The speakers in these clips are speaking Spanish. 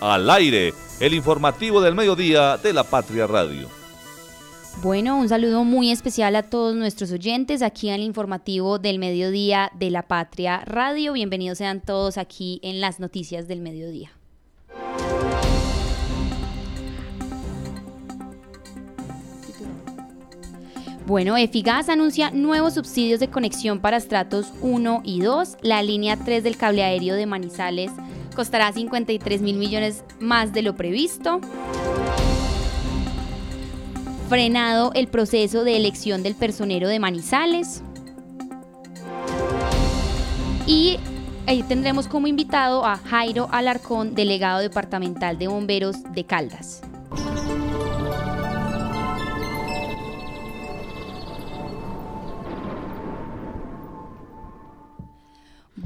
Al aire, el informativo del mediodía de la Patria Radio. Bueno, un saludo muy especial a todos nuestros oyentes aquí en el informativo del mediodía de la Patria Radio. Bienvenidos sean todos aquí en las noticias del mediodía. Bueno, Efigas anuncia nuevos subsidios de conexión para estratos 1 y 2. La línea 3 del cable aéreo de Manizales costará 53 mil millones más de lo previsto frenado el proceso de elección del personero de Manizales. Y ahí tendremos como invitado a Jairo Alarcón, delegado departamental de bomberos de Caldas.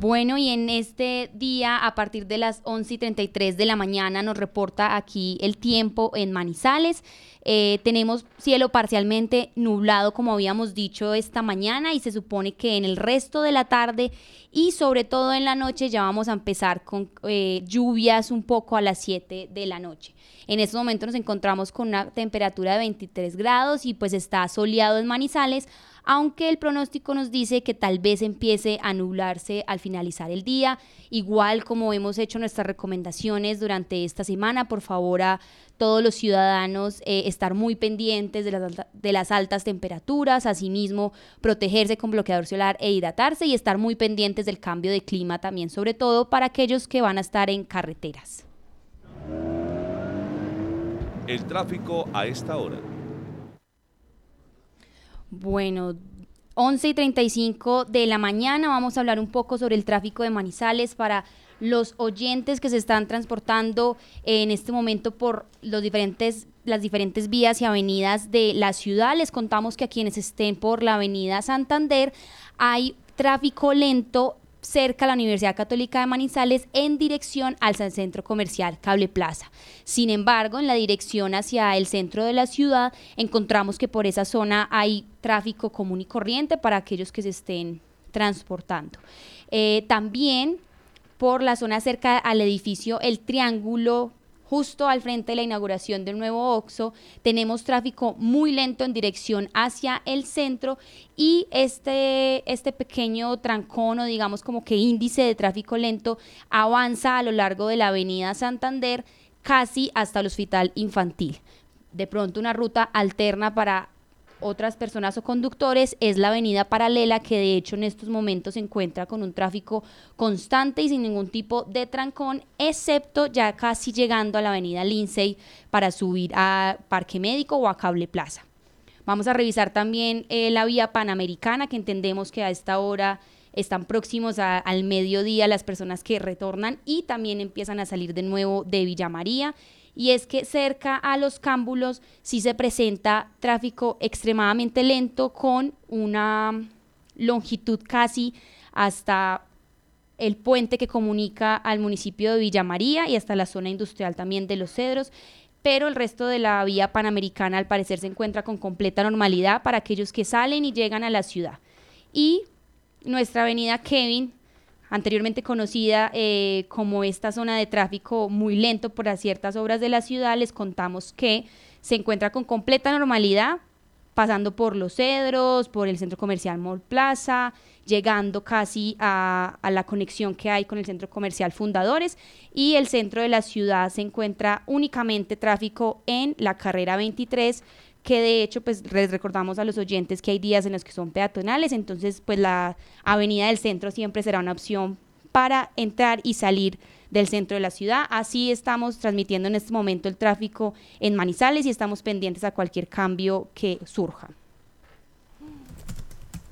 Bueno, y en este día, a partir de las 11 y 33 de la mañana, nos reporta aquí el tiempo en Manizales. Eh, tenemos cielo parcialmente nublado, como habíamos dicho esta mañana, y se supone que en el resto de la tarde y sobre todo en la noche ya vamos a empezar con eh, lluvias un poco a las 7 de la noche. En este momento nos encontramos con una temperatura de 23 grados y pues está soleado en Manizales aunque el pronóstico nos dice que tal vez empiece a nublarse al finalizar el día, igual como hemos hecho nuestras recomendaciones durante esta semana, por favor a todos los ciudadanos eh, estar muy pendientes de las, de las altas temperaturas, asimismo protegerse con bloqueador solar e hidratarse y estar muy pendientes del cambio de clima también, sobre todo para aquellos que van a estar en carreteras. El tráfico a esta hora. Bueno, 11 y 35 de la mañana vamos a hablar un poco sobre el tráfico de Manizales para los oyentes que se están transportando en este momento por los diferentes, las diferentes vías y avenidas de la ciudad. Les contamos que a quienes estén por la avenida Santander hay tráfico lento cerca a la Universidad Católica de Manizales en dirección al centro comercial Cable Plaza. Sin embargo, en la dirección hacia el centro de la ciudad encontramos que por esa zona hay tráfico común y corriente para aquellos que se estén transportando. Eh, también por la zona cerca al edificio El Triángulo justo al frente de la inauguración del nuevo OXO, tenemos tráfico muy lento en dirección hacia el centro y este, este pequeño trancón o digamos como que índice de tráfico lento avanza a lo largo de la avenida Santander casi hasta el hospital infantil. De pronto una ruta alterna para otras personas o conductores es la avenida paralela que de hecho en estos momentos se encuentra con un tráfico constante y sin ningún tipo de trancón, excepto ya casi llegando a la avenida Lindsay para subir a Parque Médico o a Cable Plaza. Vamos a revisar también eh, la vía panamericana que entendemos que a esta hora están próximos al mediodía las personas que retornan y también empiezan a salir de nuevo de Villa María y es que cerca a los cámbulos sí se presenta tráfico extremadamente lento con una longitud casi hasta el puente que comunica al municipio de Villa María y hasta la zona industrial también de Los Cedros, pero el resto de la vía panamericana al parecer se encuentra con completa normalidad para aquellos que salen y llegan a la ciudad. Y nuestra avenida Kevin anteriormente conocida eh, como esta zona de tráfico muy lento por ciertas obras de la ciudad, les contamos que se encuentra con completa normalidad, pasando por Los Cedros, por el centro comercial Mall Plaza, llegando casi a, a, la conexión que hay con el centro comercial Fundadores y el centro de la ciudad se encuentra únicamente tráfico en la carrera 23 que de hecho pues les recordamos a los oyentes que hay días en los que son peatonales, entonces pues la avenida del centro siempre será una opción para entrar y salir del centro de la ciudad. Así estamos transmitiendo en este momento el tráfico en Manizales y estamos pendientes a cualquier cambio que surja.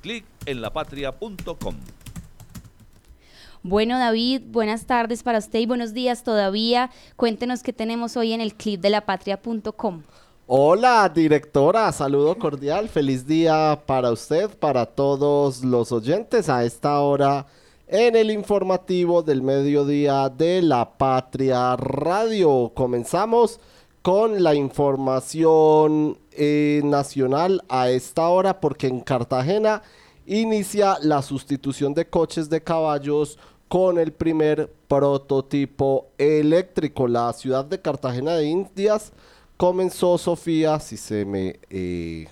Clic en lapatria.com. Bueno, David, buenas tardes para usted y buenos días todavía. Cuéntenos qué tenemos hoy en el clip de lapatria.com. Hola, directora, saludo cordial, feliz día para usted, para todos los oyentes a esta hora en el informativo del mediodía de la Patria Radio. Comenzamos con la información eh, nacional a esta hora porque en Cartagena inicia la sustitución de coches de caballos con el primer prototipo eléctrico. La ciudad de Cartagena de Indias comenzó, Sofía, si se me... Eh,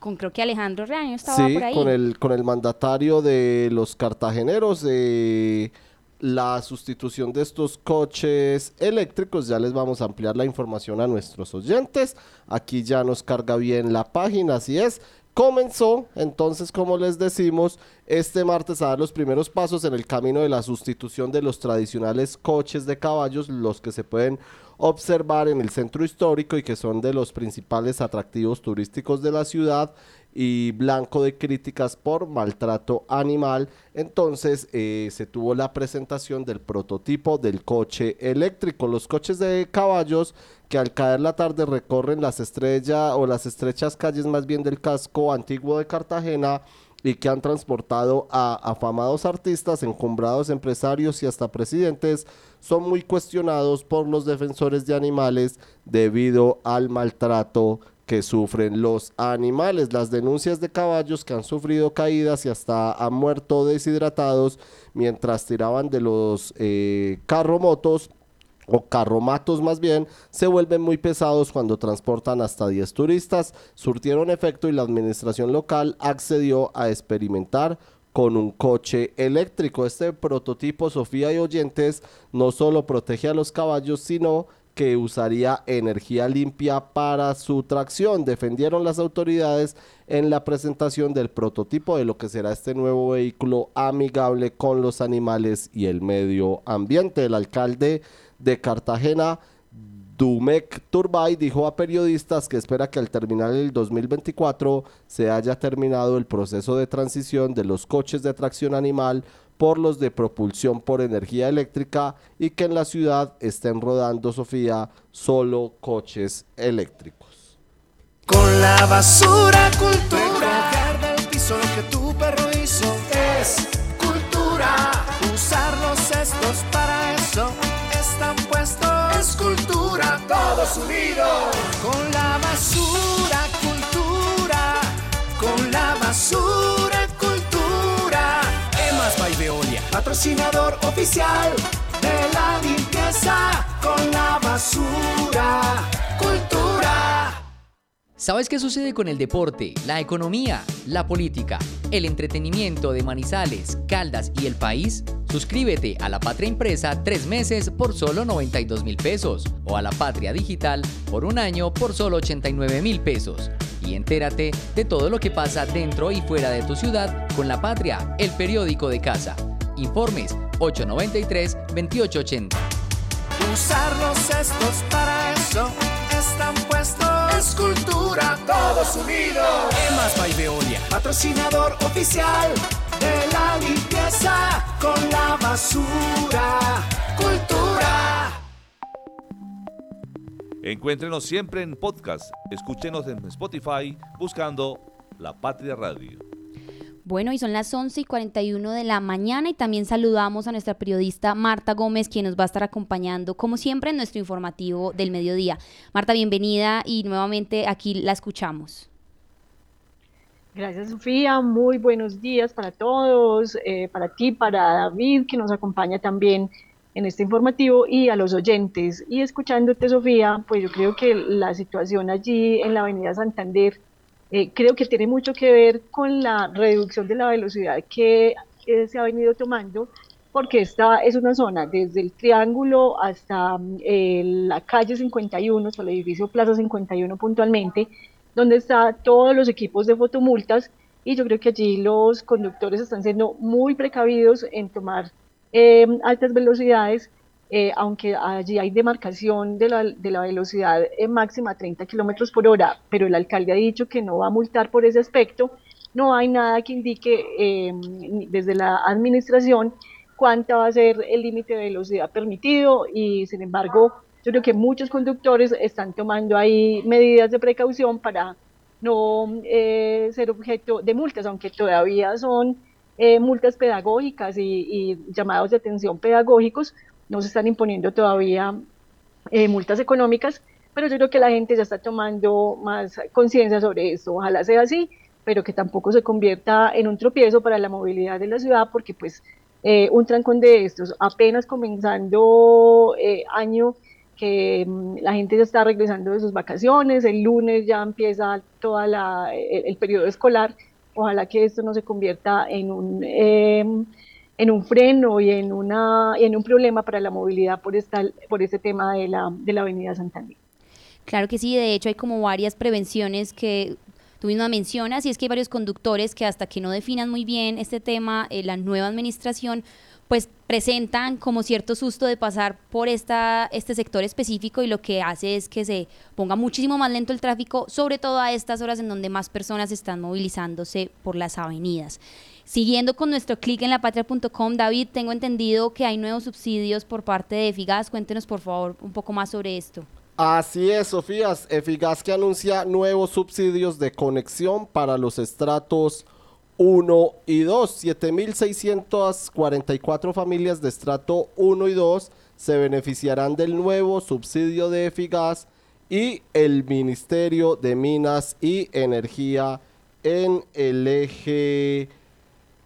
con creo que Alejandro Reaño estaba por ahí. Con el, con el mandatario de los cartageneros de la sustitución de estos coches eléctricos. Ya les vamos a ampliar la información a nuestros oyentes. Aquí ya nos carga bien la página, así es. Comenzó, entonces, como les decimos, este martes a dar los primeros pasos en el camino de la sustitución de los tradicionales coches de caballos, los que se pueden observar en el centro histórico y que son de los principales atractivos turísticos de la ciudad y blanco de críticas por maltrato animal. Entonces eh, se tuvo la presentación del prototipo del coche eléctrico. Los coches de caballos que al caer la tarde recorren las estrellas o las estrechas calles más bien del casco antiguo de Cartagena y que han transportado a afamados artistas, encumbrados empresarios y hasta presidentes, son muy cuestionados por los defensores de animales debido al maltrato que sufren los animales. Las denuncias de caballos que han sufrido caídas y hasta han muerto deshidratados mientras tiraban de los eh, carromotos o carromatos más bien, se vuelven muy pesados cuando transportan hasta 10 turistas, surtieron efecto y la administración local accedió a experimentar con un coche eléctrico. Este prototipo, Sofía y oyentes, no solo protege a los caballos, sino que usaría energía limpia para su tracción. Defendieron las autoridades en la presentación del prototipo de lo que será este nuevo vehículo amigable con los animales y el medio ambiente. El alcalde de Cartagena, Dumek Turbay, dijo a periodistas que espera que al terminar el 2024 se haya terminado el proceso de transición de los coches de tracción animal por los de propulsión por energía eléctrica y que en la ciudad estén rodando, Sofía, solo coches eléctricos. Con la basura cultura, del piso que tu perro hizo es cultura. Usar los cestos para cultura, todos unidos. Con la basura cultura, con la basura patrocinador oficial de la limpieza con la basura. Cultura. ¿Sabes qué sucede con el deporte, la economía, la política, el entretenimiento de Manizales, Caldas y el país? Suscríbete a La Patria Impresa tres meses por solo 92 mil pesos o a La Patria Digital por un año por solo 89 mil pesos. Y entérate de todo lo que pasa dentro y fuera de tu ciudad con La Patria, el periódico de casa. Informes 893-2880. Usar los cestos para eso están puestos. Escultura, todos unidos. Emas by Veolia, patrocinador oficial de la limpieza con la basura. Cultura. Encuéntrenos siempre en podcast. Escúchenos en Spotify buscando La Patria Radio. Bueno, y son las 11 y 41 de la mañana y también saludamos a nuestra periodista Marta Gómez, quien nos va a estar acompañando, como siempre, en nuestro informativo del mediodía. Marta, bienvenida y nuevamente aquí la escuchamos. Gracias, Sofía. Muy buenos días para todos, eh, para ti, para David, que nos acompaña también en este informativo, y a los oyentes. Y escuchándote, Sofía, pues yo creo que la situación allí en la Avenida Santander eh, creo que tiene mucho que ver con la reducción de la velocidad que se ha venido tomando, porque esta es una zona desde el Triángulo hasta eh, la calle 51, hasta el edificio Plaza 51 puntualmente, donde están todos los equipos de fotomultas y yo creo que allí los conductores están siendo muy precavidos en tomar eh, altas velocidades eh, aunque allí hay demarcación de la, de la velocidad máxima a 30 kilómetros por hora, pero el alcalde ha dicho que no va a multar por ese aspecto, no hay nada que indique em, desde la administración cuánta va a ser el límite de velocidad permitido y sin embargo yo creo que muchos conductores están tomando ahí medidas de precaución para no eh, ser objeto de multas, aunque todavía son eh, multas pedagógicas y, llamados de atención pedagógicos, no se están imponiendo todavía eh, multas económicas, pero yo creo que la gente ya está tomando más conciencia sobre esto. Ojalá sea así, pero que tampoco se convierta en un tropiezo para la movilidad de la ciudad, porque pues eh, un trancón de estos, apenas comenzando eh, año que mm, la gente ya está regresando de sus vacaciones, el lunes ya empieza toda la, el, periodo escolar, ojalá que esto no se convierta en un, en un freno y en, una, en un problema para la movilidad por, esta, por este tema de la, de la avenida Santander. Claro que sí, de hecho hay como varias prevenciones que tú misma mencionas y es que hay varios conductores que hasta que no definan muy bien este tema, eh, la nueva administración, pues presentan como cierto susto de pasar por esta, este sector específico y lo que hace es que se ponga muchísimo más lento el tráfico, sobre todo a estas horas en donde más personas están movilizándose por las avenidas. Siguiendo con nuestro clic en lapatria.com, David, tengo entendido que hay nuevos subsidios por parte de Figas. Cuéntenos por favor un poco más sobre esto. Así es, Sofía. Eficaz que anuncia nuevos subsidios de conexión para los estratos 1 y 2. 7.644 familias de estrato 1 y 2 se beneficiarán del nuevo subsidio de Efigas y el Ministerio de Minas y Energía en el eje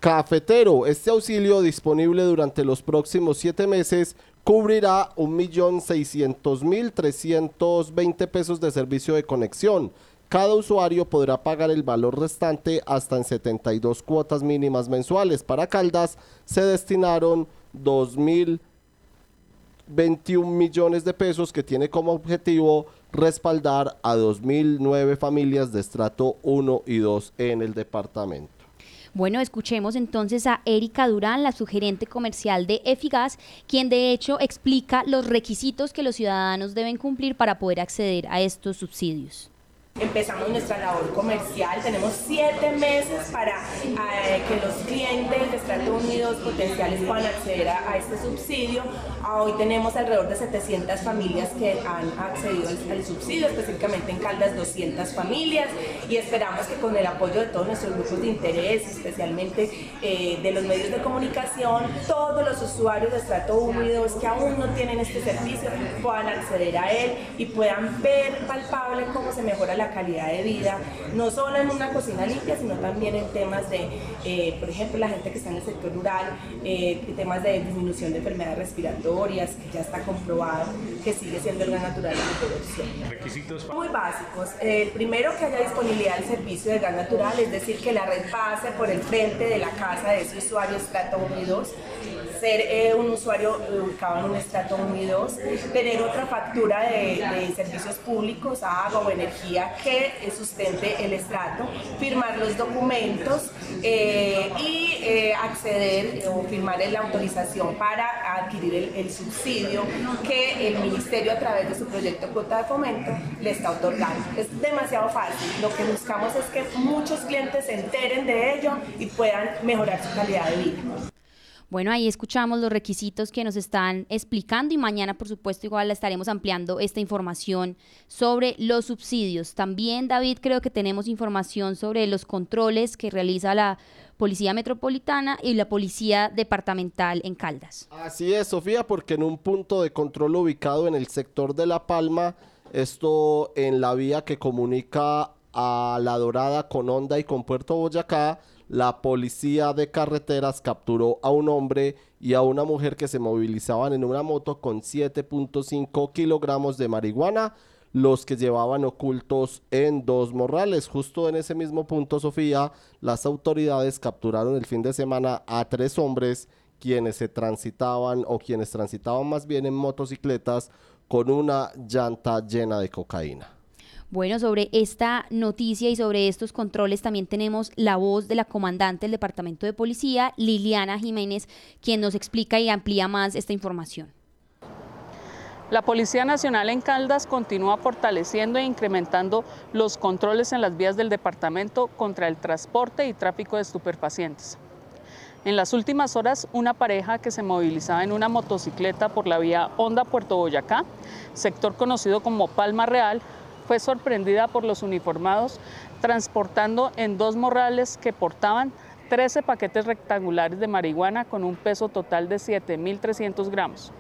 cafetero. Este auxilio disponible durante los próximos siete meses cubrirá 1.600.320 pesos de servicio de conexión cada usuario podrá pagar el valor restante hasta en 72 cuotas mínimas mensuales. Para Caldas se destinaron 2.021 millones de pesos que tiene como objetivo respaldar a 2.009 familias de estrato 1 y 2 en el departamento. Bueno, escuchemos entonces a Erika Durán, la sugerente comercial de Efigas, quien de hecho explica los requisitos que los ciudadanos deben cumplir para poder acceder a estos subsidios. Empezamos nuestra labor comercial, tenemos siete meses para eh, que los clientes de Estados Unidos potenciales puedan acceder a, este subsidio. hoy tenemos alrededor de 700 familias que han accedido al, subsidio, específicamente en Caldas 200 familias y esperamos que con el apoyo de todos nuestros grupos de interés, especialmente eh, de los medios de comunicación, todos los usuarios de Estrato Unidos que aún no tienen este servicio puedan acceder a él y puedan ver palpable cómo se mejora la calidad de vida, no solo en una cocina limpia, sino también en temas de, eh, por ejemplo, la gente que está en el sector rural, eh, temas de disminución de enfermedades respiratorias, que ya está comprobado que sigue siendo el gas natural de producción. Requisitos muy básicos. el primero, que haya disponibilidad del servicio de gas natural, es decir, que la red pase por el frente de la casa de ese usuario estrato 1 y 2, ser eh, un usuario ubicado en un estrato 1 y 2, tener otra factura de, servicios públicos, agua o energía que sustente el estrato, firmar los documentos eh, y eh, acceder o firmar la autorización para adquirir el, subsidio que el ministerio a través de su proyecto cuota de fomento le está otorgando. Es demasiado fácil. Lo que buscamos es que muchos clientes se enteren de ello y puedan mejorar su calidad de vida. Bueno, ahí escuchamos los requisitos que nos están explicando y mañana, por supuesto, igual estaremos ampliando esta información sobre los subsidios. También, David, creo que tenemos información sobre los controles que realiza la Policía Metropolitana y la Policía Departamental en Caldas. Así es, Sofía, porque en un punto de control ubicado en el sector de La Palma, esto en la vía que comunica a La Dorada con Honda y con Puerto Boyacá, la policía de carreteras capturó a un hombre y a una mujer que se movilizaban en una moto con 7.5 kilogramos de marihuana, los que llevaban ocultos en dos morrales. Justo en ese mismo punto, Sofía, las autoridades capturaron el fin de semana a tres hombres quienes se transitaban o quienes transitaban más bien en motocicletas con una llanta llena de cocaína. Bueno, sobre esta noticia y sobre estos controles también tenemos la voz de la comandante del Departamento de Policía, Liliana Jiménez, quien nos explica y amplía más esta información. La Policía Nacional en Caldas continúa fortaleciendo e incrementando los controles en las vías del departamento contra el transporte y tráfico de estupefacientes. En las últimas horas, una pareja que se movilizaba en una motocicleta por la vía Honda Puerto Boyacá, sector conocido como Palma Real, fue sorprendida por los uniformados transportando en dos morrales que portaban 13 paquetes rectangulares de marihuana con un peso total de 7.300 gramos.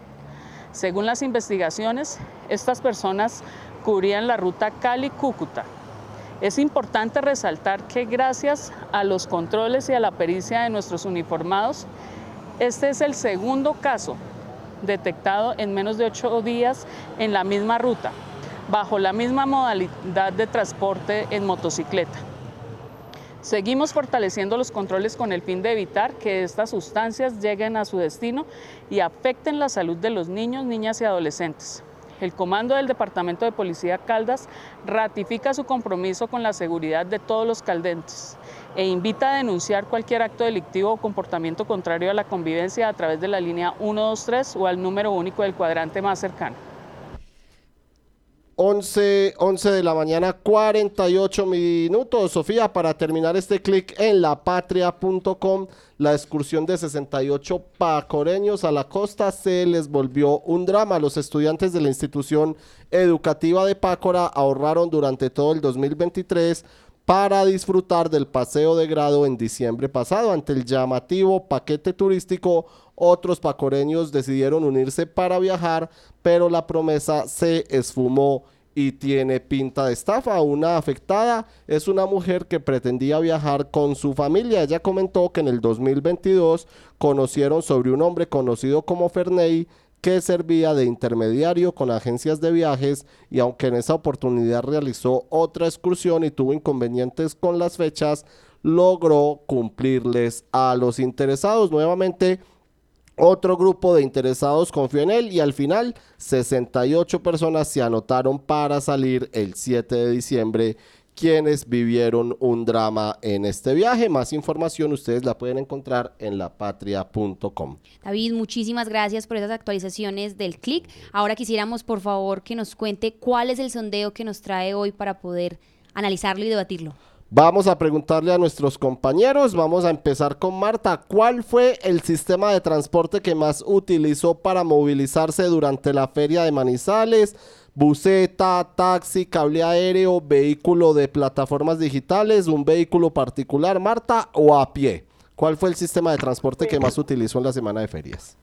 Según las investigaciones, estas personas cubrían la ruta Cali-Cúcuta. Es importante resaltar que gracias a los controles y a la pericia de nuestros uniformados, Este es el segundo caso detectado en menos de ocho días en la misma ruta, bajo la misma modalidad de transporte en motocicleta. Seguimos fortaleciendo los controles con el fin de evitar que estas sustancias lleguen a su destino y afecten la salud de los niños, niñas y adolescentes. El comando del Departamento de Policía Caldas ratifica su compromiso con la seguridad de todos los caldenses e invita a denunciar cualquier acto delictivo o comportamiento contrario a la convivencia a través de la línea 123 o al número único del cuadrante más cercano. 11, 11 de la mañana, 48 minutos. Sofía, para terminar este clic en lapatria.com, la excursión de 68 pacoreños a la costa se les volvió un drama. Los estudiantes de la institución educativa de Pácora ahorraron durante todo el 2023 para disfrutar del paseo de grado en diciembre pasado. Ante el llamativo paquete turístico, otros pacoreños decidieron unirse para viajar, pero la promesa se esfumó y tiene pinta de estafa. Una afectada es una mujer que pretendía viajar con su familia. Ella comentó que en el 2022 conocieron sobre un hombre conocido como Ferney que servía de intermediario con agencias de viajes y aunque en esa oportunidad realizó otra excursión y tuvo inconvenientes con las fechas, logró cumplirles a los interesados. Nuevamente, otro grupo de interesados confió en él y al final 68 personas se anotaron para salir el 7 de diciembre quienes vivieron un drama en este viaje. Más información ustedes la pueden encontrar en lapatria.com. David, muchísimas gracias por esas actualizaciones del clic. Ahora quisiéramos por favor que nos cuente cuál es el sondeo que nos trae hoy para poder analizarlo y debatirlo. Vamos a preguntarle a nuestros compañeros, vamos a empezar con Marta, ¿cuál fue el sistema de transporte que más utilizó para movilizarse durante la feria de Manizales? Buceta, taxi, cable aéreo, vehículo de plataformas digitales, un vehículo particular, Marta, o a pie. ¿Cuál fue el sistema de transporte que más utilizó en la semana de ferias?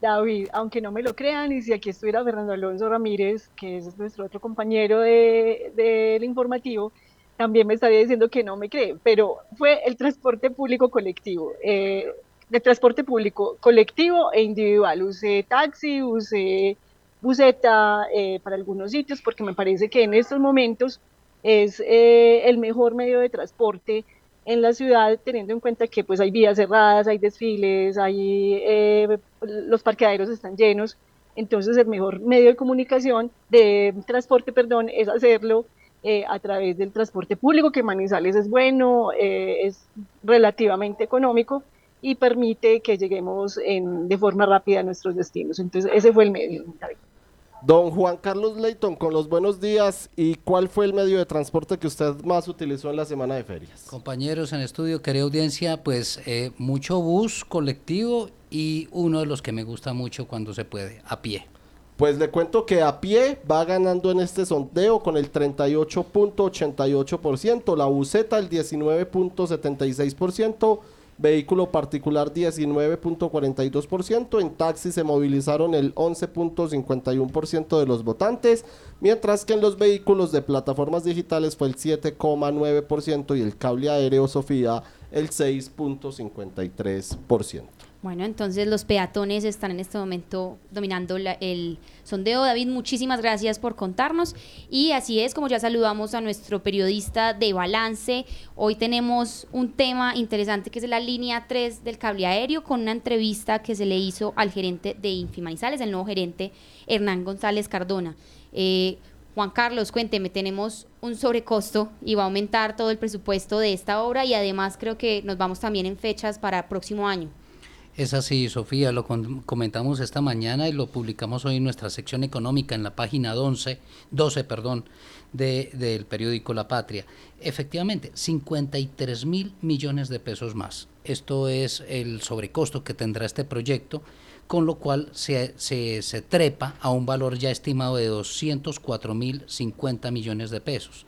David, aunque no me lo crean, y si aquí estuviera Fernando Alonso Ramírez, que es nuestro otro compañero del de, informativo, también me estaría diciendo que no me cree, pero fue el transporte público colectivo. Eh, el transporte público colectivo e individual. Usé taxi, usé buseta eh, para algunos sitios, porque me parece que en estos momentos es eh, el mejor medio de transporte en la ciudad, teniendo en cuenta que pues hay vías cerradas, hay desfiles, hay, los parqueaderos están llenos, entonces el mejor medio de comunicación, de transporte, perdón, es hacerlo eh, a través del transporte público, que Manizales es bueno, eh, es relativamente económico y permite que lleguemos en, de forma rápida a nuestros destinos. Entonces, ese fue el medio. Don Juan Carlos Leighton, con los buenos días, ¿y cuál fue el medio de transporte que usted más utilizó en la semana de ferias? Compañeros en estudio, querida audiencia, pues eh, mucho bus colectivo y uno de los que me gusta mucho cuando se puede, a pie. Pues le cuento que a pie va ganando en este sondeo con el 38.88%, la buseta el 19.76%, vehículo particular 19.42%, en taxi se movilizaron el 11.51% de los votantes, mientras que en los vehículos de plataformas digitales fue el 7.9% y el cable aéreo Sofía el 6.53%. Bueno, entonces los peatones están en este momento dominando el sondeo. David, muchísimas gracias por contarnos. Y así es, como ya saludamos a nuestro periodista de balance, hoy tenemos un tema interesante que es la línea 3 del cable aéreo con una entrevista que se le hizo al gerente de Infimanizales, el nuevo gerente Hernán González Cardona. Eh, Juan Carlos, cuénteme, tenemos un sobrecosto y va a aumentar todo el presupuesto de esta obra y además creo que nos vamos también en fechas para el próximo año. Es así, Sofía, lo comentamos esta mañana y lo publicamos hoy en nuestra sección económica en la página 11, 12 perdón, de, del periódico La Patria. Efectivamente, 53 mil millones de pesos más. Esto es el sobrecosto que tendrá este proyecto, con lo cual se, se, se trepa a un valor ya estimado de 204 mil 50 millones de pesos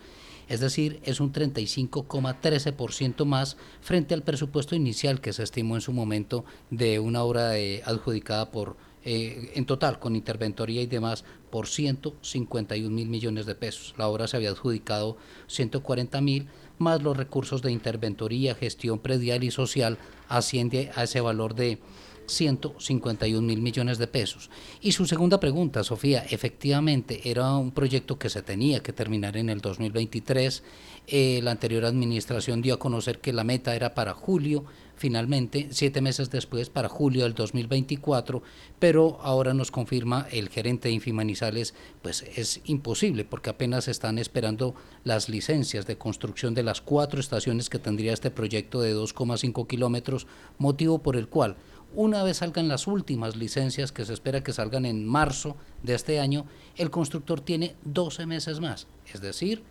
es decir, es un 35,13% más frente al presupuesto inicial que se estimó en su momento de una obra adjudicada por, eh, en total, con interventoría y demás, por 151 mil millones de pesos. La obra se había adjudicado 140 mil, más los recursos de interventoría, gestión predial y social, asciende a ese valor de 151 mil millones de pesos. Y su segunda pregunta, Sofía, efectivamente era un proyecto que se tenía que terminar en el 2023. Eh, la anterior administración dio a conocer que la meta era para julio, finalmente, siete meses después, para julio del 2024, pero ahora nos confirma el gerente de Infimanizales, pues es imposible porque apenas están esperando las licencias de construcción de las cuatro estaciones que tendría este proyecto de 2,5 kilómetros, motivo por el cual una vez salgan las últimas licencias, que se espera que salgan en marzo de este año, el constructor tiene 12 meses más, es decir,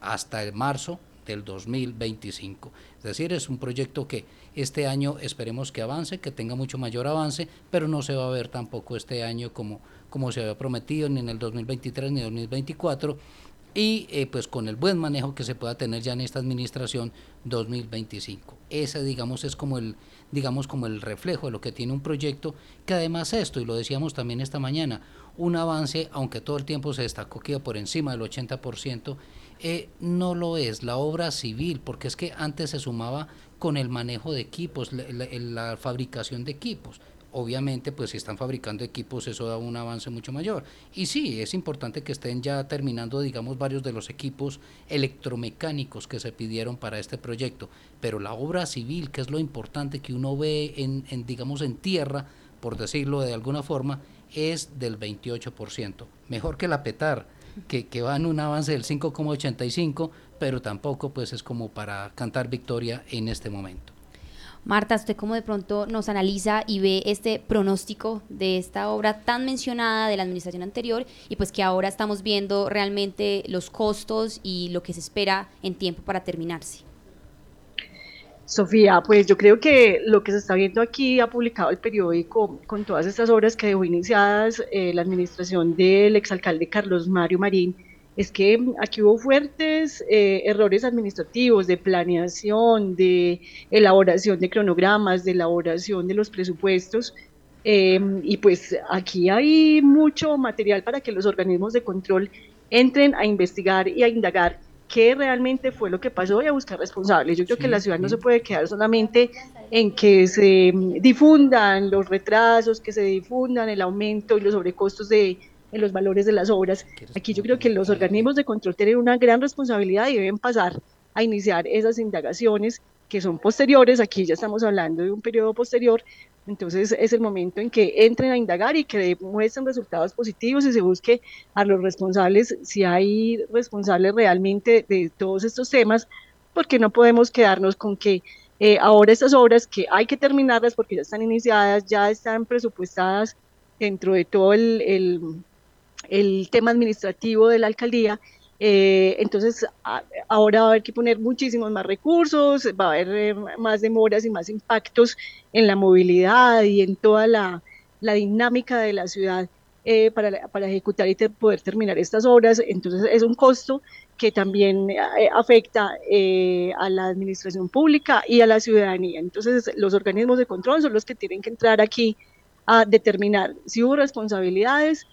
hasta el marzo del 2025. Es decir, es un proyecto que este año esperemos que avance, que tenga mucho mayor avance, pero no se va a ver tampoco este año como, como se había prometido, ni en el 2023 ni en el 2024 y eh, pues con el buen manejo que se pueda tener ya en esta administración 2025. Ese digamos es como el digamos como el reflejo de lo que tiene un proyecto que además esto y lo decíamos también esta mañana, un avance aunque todo el tiempo se destacó que iba por encima del 80%, eh, no lo es la obra civil porque es que antes se sumaba con el manejo de equipos, la fabricación de equipos obviamente pues si están fabricando equipos eso da un avance mucho mayor. Y sí, es importante que estén ya terminando digamos varios de los equipos electromecánicos que se pidieron para este proyecto, pero la obra civil, que es lo importante que uno ve en, digamos en tierra, por decirlo de alguna forma, es del 28%. Mejor que la PETAR, que, que va en un avance del 5,85, pero tampoco pues es como para cantar victoria en este momento. Marta, ¿usted cómo de pronto nos analiza y ve este pronóstico de esta obra tan mencionada de la administración anterior y pues que ahora estamos viendo realmente los costos y lo que se espera en tiempo para terminarse? Sofía, pues yo creo que lo que se está viendo aquí ha publicado el periódico con todas estas obras que dejó iniciadas eh, la administración del exalcalde Carlos Mario Marín es que aquí hubo fuertes eh, errores administrativos de planeación, de elaboración de cronogramas, de elaboración de los presupuestos. Em, y pues aquí hay mucho material para que los organismos de control entren a investigar y a indagar qué realmente fue lo que pasó y a buscar responsables. Yo creo que la ciudad no se puede quedar solamente en que se difundan los retrasos, que se difundan el aumento y los sobrecostos de en los valores de las obras. Aquí yo creo que los organismos de control tienen una gran responsabilidad y deben pasar a iniciar esas indagaciones que son posteriores, aquí ya estamos hablando de un periodo posterior, entonces es el momento en que entren a indagar y que muestren resultados positivos y se busque a los responsables, si hay responsables realmente de todos estos temas, porque no podemos quedarnos con que eh, ahora estas obras que hay que terminarlas porque ya están iniciadas, ya están presupuestadas dentro de todo el el tema administrativo de la alcaldía. Eh, entonces, ahora va a haber que poner muchísimos más recursos, va a haber eh, más demoras y más impactos en la movilidad y en toda la, dinámica de la ciudad eh, para, para, ejecutar y poder terminar estas obras. Entonces, es un costo que también afecta a la administración pública y a la ciudadanía. Entonces, los organismos de control son los que tienen que entrar aquí a determinar si hubo responsabilidades,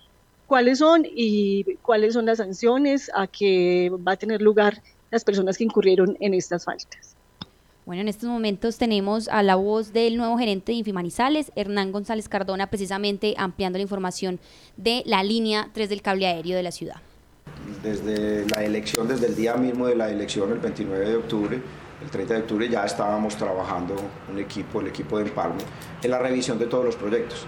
cuáles son y cuáles son las sanciones a que va a tener lugar las personas que incurrieron en estas faltas. Bueno, en estos momentos tenemos a la voz del nuevo gerente de Infimanizales, Hernán González Cardona, precisamente ampliando la información de la línea 3 del cable aéreo de la ciudad. Desde la elección, desde el día mismo de la elección, el 29 de octubre, el 30 de octubre ya estábamos trabajando un equipo, el equipo de Empalme, en la revisión de todos los proyectos.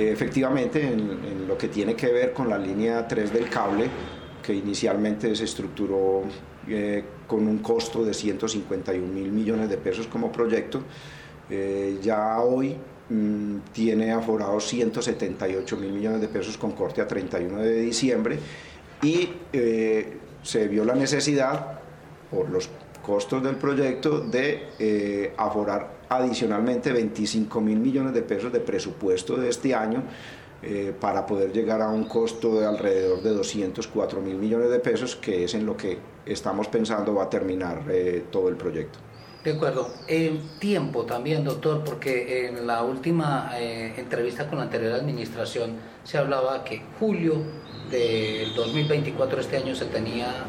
Eh, efectivamente, en, lo que tiene que ver con la línea 3 del cable, que inicialmente se estructuró eh, con un costo de 151 mil millones de pesos como proyecto, eh, ya hoy mm, tiene aforados 178 mil millones de pesos con corte a 31 de diciembre y se vio la necesidad por los costos del proyecto de aforar adicionalmente 25 mil millones de pesos de presupuesto de este año eh, para poder llegar a un costo de alrededor de 204 mil millones de pesos, que es en lo que estamos pensando va a terminar eh, todo el proyecto. De acuerdo. El tiempo también, doctor, porque en la última eh, entrevista con la anterior administración se hablaba que julio del 2024, este año, se tenía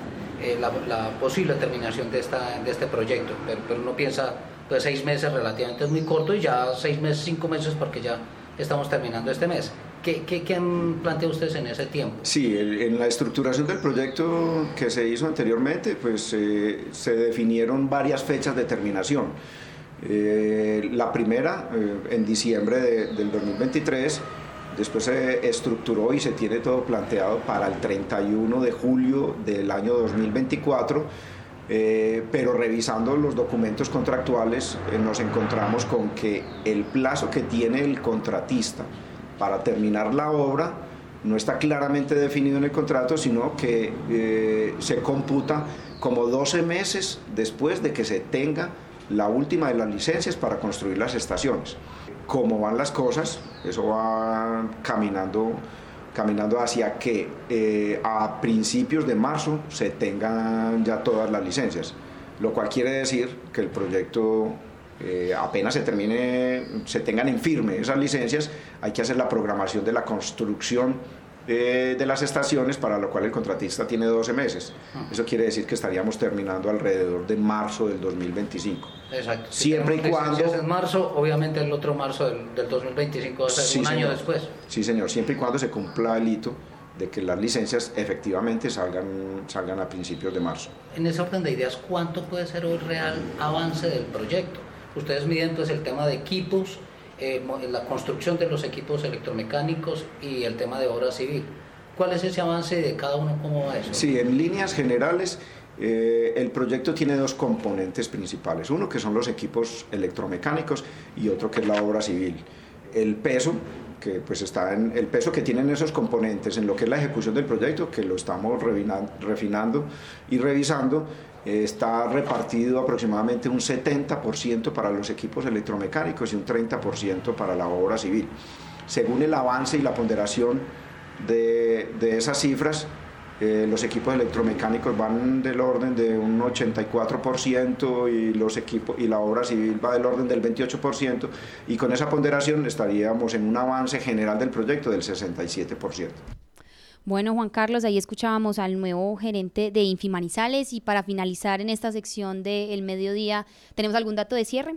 la, posible terminación de, esta, de este proyecto, pero, pero no piensa Entonces seis meses relativamente es muy corto y ya seis meses, cinco meses porque ya estamos terminando este mes. ¿Qué, qué, qué han planteado ustedes en ese tiempo? Sí, el- en la estructuración del proyecto que se hizo anteriormente, pues eh, se definieron varias fechas de terminación. Eh, la primera, eh, en diciembre de- del 2023, después se estructuró y se tiene todo planteado para el 31 de julio del año 2024. Eh, pero revisando los documentos contractuales eh, nos encontramos con que el plazo que tiene el contratista para terminar la obra no está claramente definido en el contrato, sino que eh, se computa como 12 meses después de que se tenga la última de las licencias para construir las estaciones. Cómo van las cosas, eso va caminando, caminando hacia que eh, a principios de marzo se tengan ya todas las licencias, lo cual quiere decir que el proyecto eh, apenas se termine, se tengan en firme esas licencias, hay que hacer la programación de la construcción eh, de las estaciones, para lo cual el contratista tiene 12 meses. Eso quiere decir que estaríamos terminando alrededor de marzo del 2025. Exacto. Si Siempre y cuando- en marzo, obviamente el otro marzo del, del 2025 va a ser Sí, un año señor. después. Sí, señor, siempre y cuando se cumpla el hito de que las licencias efectivamente salgan, salgan a principios de marzo. En ese orden de ideas, ¿cuánto puede ser el real avance del proyecto? Ustedes miden pues el tema de equipos, eh, la construcción de los equipos electromecánicos y el tema de obra civil. ¿Cuál es ese avance de cada uno? ¿Cómo va eso? Sí, en líneas generales, eh, el proyecto tiene dos componentes principales. Uno que son los equipos electromecánicos y otro que es la obra civil. El peso que pues está en el peso que tienen esos componentes en lo que es la ejecución del proyecto, que lo estamos refinan- refinando y revisando, está repartido aproximadamente un 70% para los equipos electromecánicos y un 30% para la obra civil. Según el avance y la ponderación de, de esas cifras, eh, los equipos electromecánicos van del orden de un 84% y, los equipos, y la obra civil va del orden del 28% y con esa ponderación estaríamos en un avance general del proyecto del 67%. Bueno, Juan Carlos, ahí escuchábamos al nuevo gerente de Infimanizales y para finalizar en esta sección del mediodía, ¿tenemos algún dato de cierre?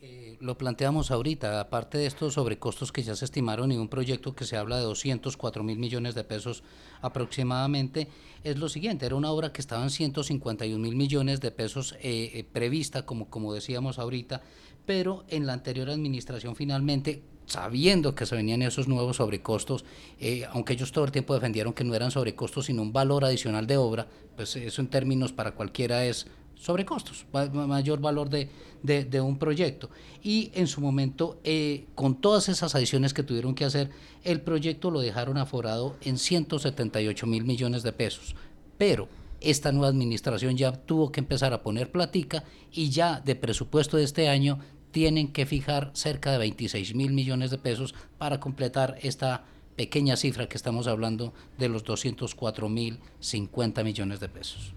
Eh, lo planteamos ahorita, aparte de estos sobrecostos que ya se estimaron y un proyecto que se habla de 204 mil millones de pesos aproximadamente, es lo siguiente, era una obra que estaba en 151 mil millones de pesos eh, eh, prevista, como, como decíamos ahorita, pero en la anterior administración finalmente, sabiendo que se venían esos nuevos sobrecostos, eh, aunque ellos todo el tiempo defendieron que no eran sobrecostos, sino un valor adicional de obra, pues eso en términos para cualquiera es sobrecostos, ma- ma- mayor valor de, de- de un proyecto. Y en su momento, eh, con todas esas adiciones que tuvieron que hacer, el proyecto lo dejaron aforado en 178 mil millones de pesos. Pero esta nueva administración ya tuvo que empezar a poner platica y ya de presupuesto de este año tienen que fijar cerca de 26 mil millones de pesos para completar esta pequeña cifra que estamos hablando de los 204 mil 50 millones de pesos.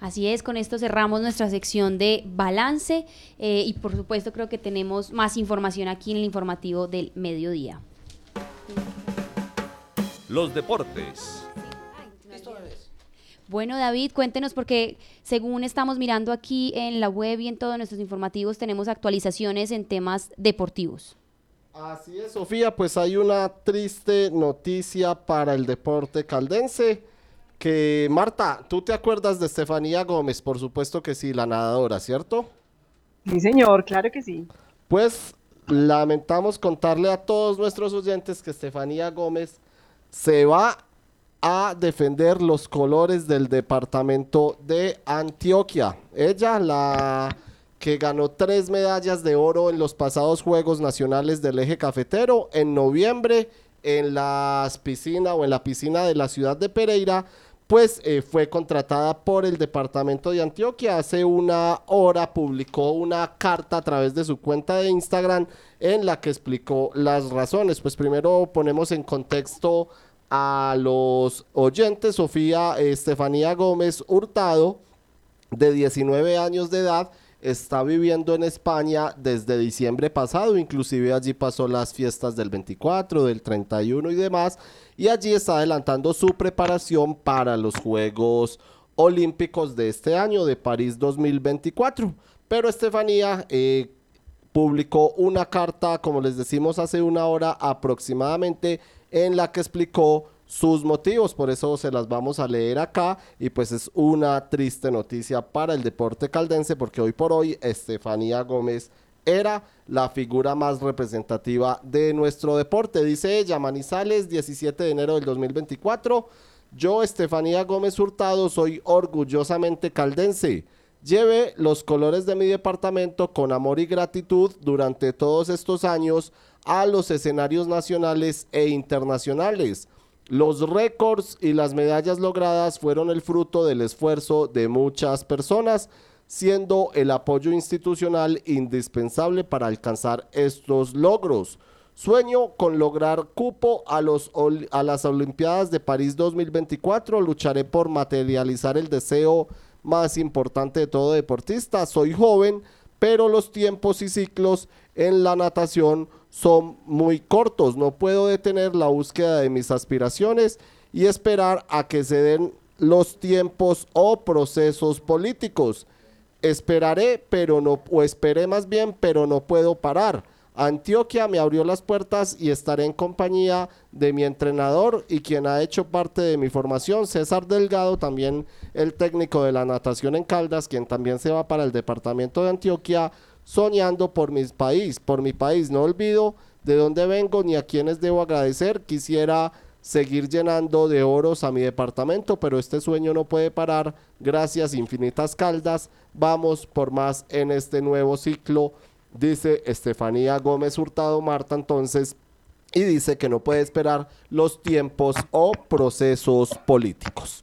Así es, con esto cerramos nuestra sección de balance eh, y por supuesto creo que tenemos más información aquí en el informativo del mediodía. Los deportes. Bueno, David, cuéntenos porque según estamos mirando aquí en la web y en todos nuestros informativos tenemos actualizaciones en temas deportivos. Así es, Sofía, pues hay una triste noticia para el deporte caldense. Que Marta, ¿tú te acuerdas de Estefanía Gómez? Por supuesto que sí, la nadadora, ¿cierto? Sí, señor, claro que sí. Pues lamentamos contarle a todos nuestros oyentes que Estefanía Gómez se va a defender los colores del departamento de Antioquia. Ella, la que ganó tres medallas de oro en los pasados Juegos Nacionales del Eje Cafetero en noviembre en las piscinas o en la piscina de la ciudad de Pereira, pues eh, fue contratada por el departamento de Antioquia. Hace una hora publicó una carta a través de su cuenta de Instagram en la que explicó las razones. Pues primero ponemos en contexto a los oyentes. Sofía eh, Estefanía Gómez Hurtado, de 19 años de edad, está viviendo en España desde diciembre pasado, inclusive allí pasó las fiestas del 24, del 31 y demás, y allí está adelantando su preparación para los Juegos Olímpicos de este año de París 2024. Pero Estefanía eh, publicó una carta, como les decimos hace una hora aproximadamente, en la que explicó sus motivos, por eso se las vamos a leer acá y pues es una triste noticia para el deporte caldense porque hoy por hoy Estefanía Gómez era la figura más representativa de nuestro deporte. Dice ella, Manizales, 17 de enero del 2024. Yo, Estefanía Gómez Hurtado, soy orgullosamente caldense. Lleve los colores de mi departamento con amor y gratitud durante todos estos años a los escenarios nacionales e internacionales. Los récords y las medallas logradas fueron el fruto del esfuerzo de muchas personas, siendo el apoyo institucional indispensable para alcanzar estos logros. Sueño con lograr cupo a, los, a las Olimpiadas de París 2024. Lucharé por materializar el deseo más importante de todo deportista. Soy joven, pero los tiempos y ciclos en la natación son muy cortos. No puedo detener la búsqueda de mis aspiraciones y esperar a que se den los tiempos o procesos políticos. Esperaré, pero no, o esperé más bien, pero no puedo parar. Antioquia me abrió las puertas y estaré en compañía de mi entrenador y quien ha hecho parte de mi formación, César Delgado, también el técnico de la natación en Caldas, quien también se va para el departamento de Antioquia, soñando por mi país, por mi país. No olvido de dónde vengo ni a quienes debo agradecer. Quisiera seguir llenando de oros a mi departamento, pero este sueño no puede parar. Gracias, infinitas caldas. Vamos por más en este nuevo ciclo dice Estefanía Gómez Hurtado Marta entonces, y dice que no puede esperar los tiempos o procesos políticos.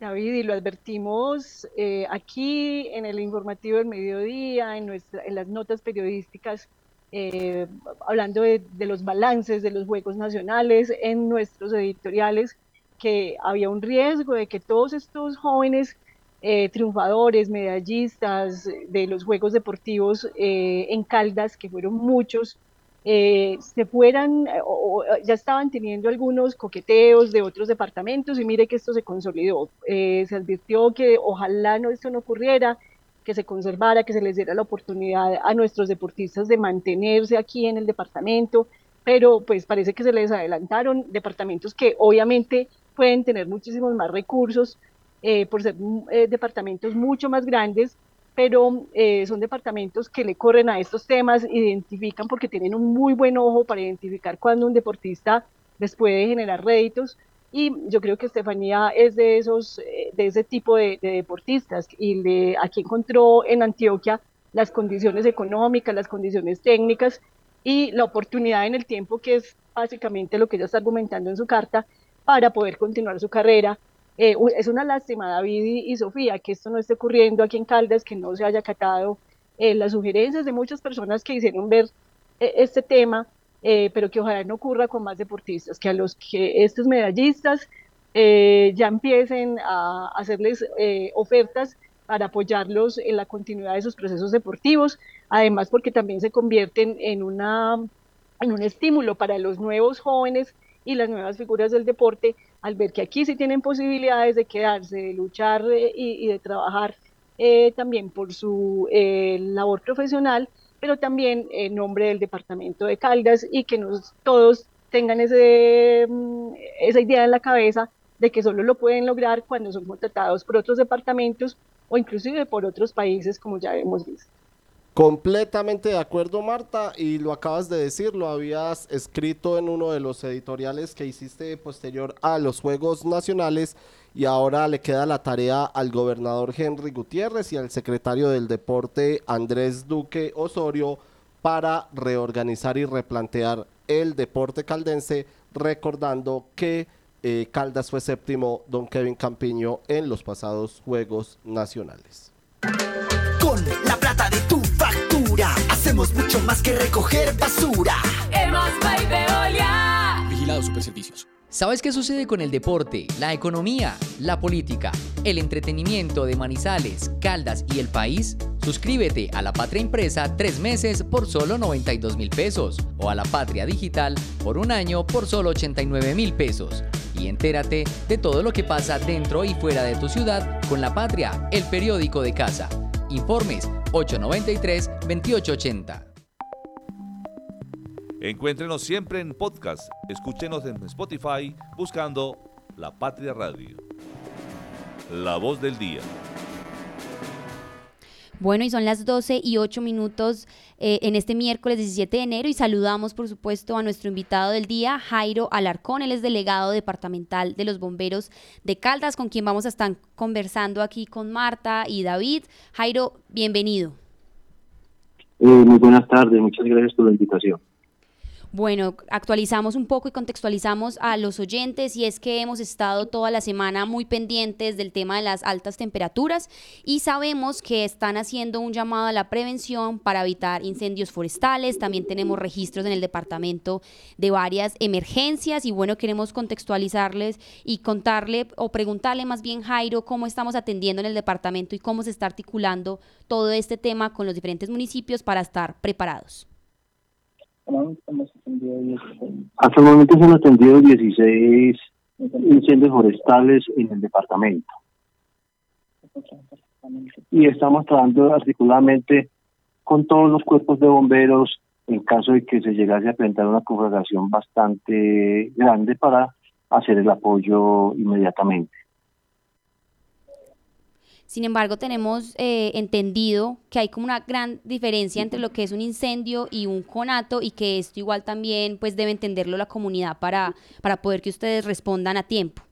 David, y lo advertimos eh, aquí en el informativo del mediodía, en, nuestra, en las notas periodísticas, eh, hablando de, los balances de los Juegos Nacionales, en nuestros editoriales, que había un riesgo de que todos estos jóvenes eh, triunfadores, medallistas de los Juegos Deportivos en Caldas, que fueron muchos, eh, se fueran o, ya estaban teniendo algunos coqueteos de otros departamentos y mire que esto se consolidó. se advirtió que ojalá no esto no ocurriera, que se conservara, que se les diera la oportunidad a nuestros deportistas de mantenerse aquí en el departamento, pero pues parece que se les adelantaron departamentos que obviamente pueden tener muchísimos más recursos, eh, por ser eh, departamentos mucho más grandes, pero eh, son departamentos que le corren a estos temas, identifican porque tienen un muy buen ojo para identificar cuando un deportista les puede generar réditos. Y yo creo que Estefanía es de esos, de ese tipo de, de deportistas y le, aquí encontró en Antioquia las condiciones económicas, las condiciones técnicas y la oportunidad en el tiempo, que es básicamente lo que ella está argumentando en su carta, para poder continuar su carrera eh, es una lástima, David y, Sofía, que esto no esté ocurriendo aquí en Caldas, que no se haya acatado eh, las sugerencias de muchas personas que hicieron ver eh, este tema, pero que ojalá no ocurra con más deportistas, que a los que estos medallistas ya empiecen a hacerles ofertas para apoyarlos en la continuidad de sus procesos deportivos, además porque también se convierten en, una, en un estímulo para los nuevos jóvenes y las nuevas figuras del deporte al ver que aquí sí tienen posibilidades de quedarse, de luchar eh, y, de trabajar eh, también por su eh, labor profesional, pero también en nombre del departamento de Caldas y que nos, todos tengan ese, mm, esa idea en la cabeza de que solo lo pueden lograr cuando son contratados por otros departamentos o inclusive por otros países como ya hemos visto. Completamente de acuerdo, Marta, y lo acabas de decir, lo habías escrito en uno de los editoriales que hiciste posterior a los Juegos Nacionales y ahora le queda la tarea al gobernador Henry Gutiérrez y al secretario del Deporte Andrés Duque Osorio para reorganizar y replantear el deporte caldense, recordando que eh, Caldas fue séptimo, don Kevin Campiño, en los pasados Juegos Nacionales. La plata de hacemos mucho más que recoger basura. Hemos Vigilado Superservicios. ¿Sabes qué sucede con el deporte, la economía, la política, el entretenimiento de Manizales, Caldas y el país? Suscríbete a La Patria Impresa tres meses por solo 92 mil pesos o a La Patria Digital por un año por solo 89 mil pesos. Y entérate de todo lo que pasa dentro y fuera de tu ciudad con La Patria, el periódico de casa Informes 893-2880. Encuéntrenos siempre en podcast. Escúchenos en Spotify buscando La Patria Radio. La voz del día. Bueno, y son las 12 y 8 minutos eh, en este miércoles 17 de enero y saludamos, por supuesto, a nuestro invitado del día, Jairo Alarcón. Él es delegado departamental de los bomberos de Caldas, con quien vamos a estar conversando aquí con Marta y David. Jairo, bienvenido. Eh, muy buenas tardes, muchas gracias por la invitación. Bueno, actualizamos un poco y contextualizamos a los oyentes y es que hemos estado toda la semana muy pendientes del tema de las altas temperaturas y sabemos que están haciendo un llamado a la prevención para evitar incendios forestales. También tenemos registros en el departamento de varias emergencias y bueno, queremos contextualizarles y contarle o preguntarle más bien Jairo cómo estamos atendiendo en el departamento y cómo se está articulando todo este tema con los diferentes municipios para estar preparados. Hasta el momento se han atendido 16 incendios forestales en el departamento. Y estamos trabajando articuladamente con todos los cuerpos de bomberos en caso de que se llegase a presentar una conflagración bastante grande para hacer el apoyo inmediatamente. Sin embargo, tenemos eh, entendido que hay como una gran diferencia entre lo que es un incendio y un conato y que esto igual también pues debe entenderlo la comunidad para, para poder que ustedes respondan a tiempo.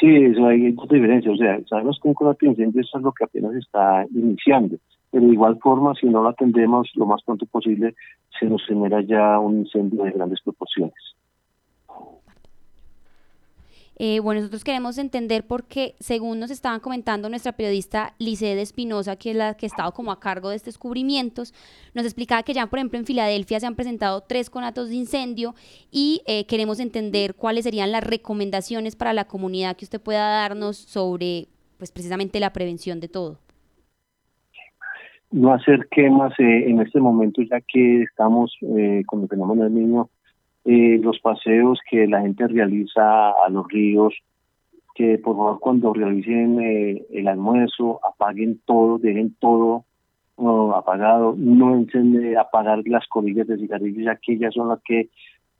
Sí, eso hay dos diferencias. O sea, sabemos que un conato de incendio es lo que apenas está iniciando. Pero de igual forma, si no lo atendemos lo más pronto posible, se nos genera ya un incendio de grandes proporciones. Eh, bueno, nosotros queremos entender porque, según nos estaban comentando nuestra periodista Licede Espinosa, que es la que ha estado como a cargo de estos descubrimientos, nos explicaba que ya, por ejemplo, en Filadelfia se han presentado tres conatos de incendio y eh, queremos entender cuáles serían las recomendaciones para la comunidad que usted pueda darnos sobre, pues, precisamente la prevención de todo. No hacer quemas eh, en este momento, ya que estamos con el fenómeno del niño eh, los paseos que la gente realiza a los ríos, que por favor cuando realicen eh, el almuerzo apaguen todo, dejen todo apagado, no encenden, apagar las colillas de cigarrillos, ya que ellas son las que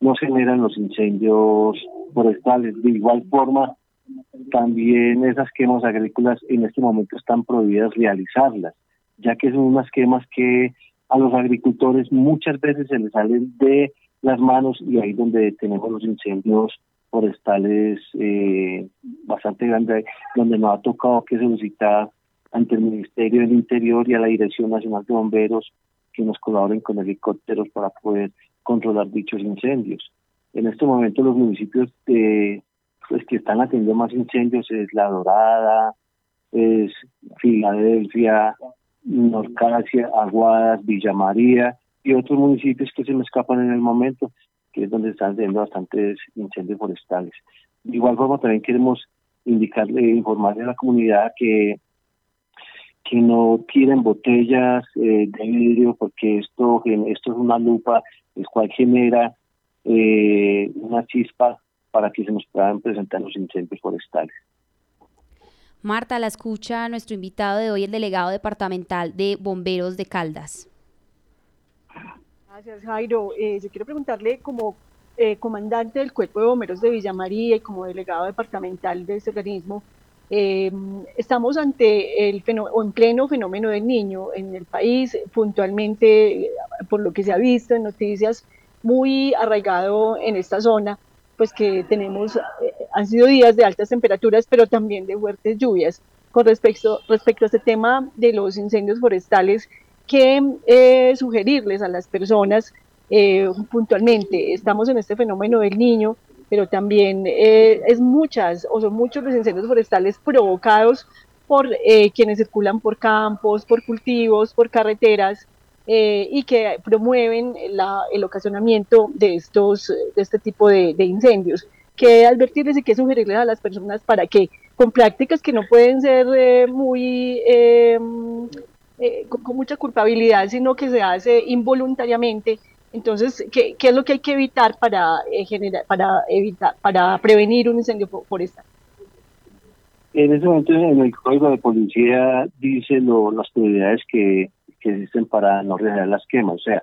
no generan los incendios forestales. De igual forma, también esas quemas agrícolas en este momento están prohibidas realizarlas, ya que son unas quemas que a los agricultores muchas veces se les salen de las manos y ahí donde tenemos los incendios forestales eh, bastante grandes, donde nos ha tocado que solicitar ante el Ministerio del Interior y a la Dirección Nacional de Bomberos que nos colaboren con helicópteros para poder controlar dichos incendios. En este momento los municipios de, pues, que están atendiendo más incendios es La Dorada, es Filadelfia, Norcasia, Aguadas, Villa María y otros municipios que se me escapan en el momento, que es donde están teniendo bastantes incendios forestales. De igual forma también queremos indicarle, informarle a la comunidad que que no tiren botellas eh, de vidrio porque esto esto es una lupa el cual genera eh, una chispa para que se nos puedan presentar los incendios forestales. Marta, la escucha nuestro invitado de hoy, el delegado departamental de Bomberos de Caldas. Gracias, Jairo. Eh, yo quiero preguntarle como eh, comandante del Cuerpo de Bomberos de Villa María y como delegado departamental de este organismo, eh, estamos ante el o en pleno fenómeno del niño en el país, puntualmente, por lo que se ha visto en noticias, muy arraigado en esta zona, pues que tenemos, han sido días de altas temperaturas, pero también de fuertes lluvias. Con respecto, respecto a este tema de los incendios forestales, que eh, sugerirles a las personas eh, puntualmente. Estamos en este fenómeno del niño, pero también eh, es muchas o son muchos los incendios forestales provocados por quienes circulan por campos, por cultivos, por carreteras y que promueven el ocasionamiento de estos de este tipo de, incendios. Que advertirles y que sugerirles a las personas para que con prácticas que no pueden ser muy con, mucha culpabilidad, sino que se hace involuntariamente. Entonces, ¿qué, qué es lo que hay que evitar para, eh, generar, para, evitar, para prevenir un incendio forestal? En ese momento en el código de policía dice lo, las prioridades que, que existen para no realizar las quemas. O sea,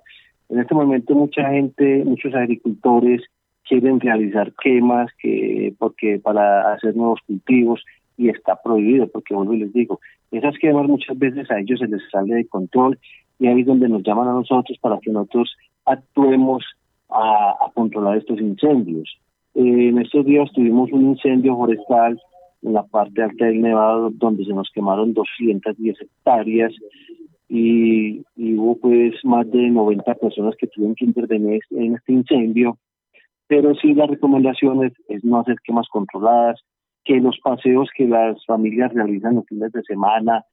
en este momento mucha gente, muchos agricultores quieren realizar quemas que porque para hacer nuevos cultivos y está prohibido porque vuelvo y les digo, esas quemas muchas veces a ellos se les sale de control y ahí es donde nos llaman a nosotros para que nosotros actuemos a, controlar estos incendios. Eh, en estos días tuvimos un incendio forestal en la parte alta del Nevado donde se nos quemaron 210 hectáreas y, hubo pues más de 90 personas que tuvieron que intervenir en este incendio. Pero sí la recomendación es, es no hacer quemas controladas, que los paseos que las familias realizan los fines de semana,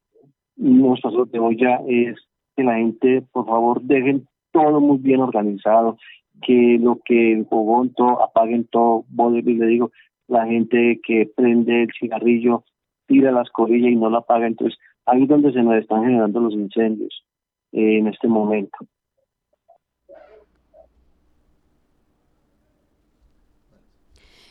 los paseos de olla, es que la gente, por favor, dejen todo muy bien organizado, que lo que el fogón, todo, apaguen todo, y le digo, la gente que prende el cigarrillo, tira la escobilla y no la apaga, entonces ahí es donde se nos están generando los incendios eh, en este momento.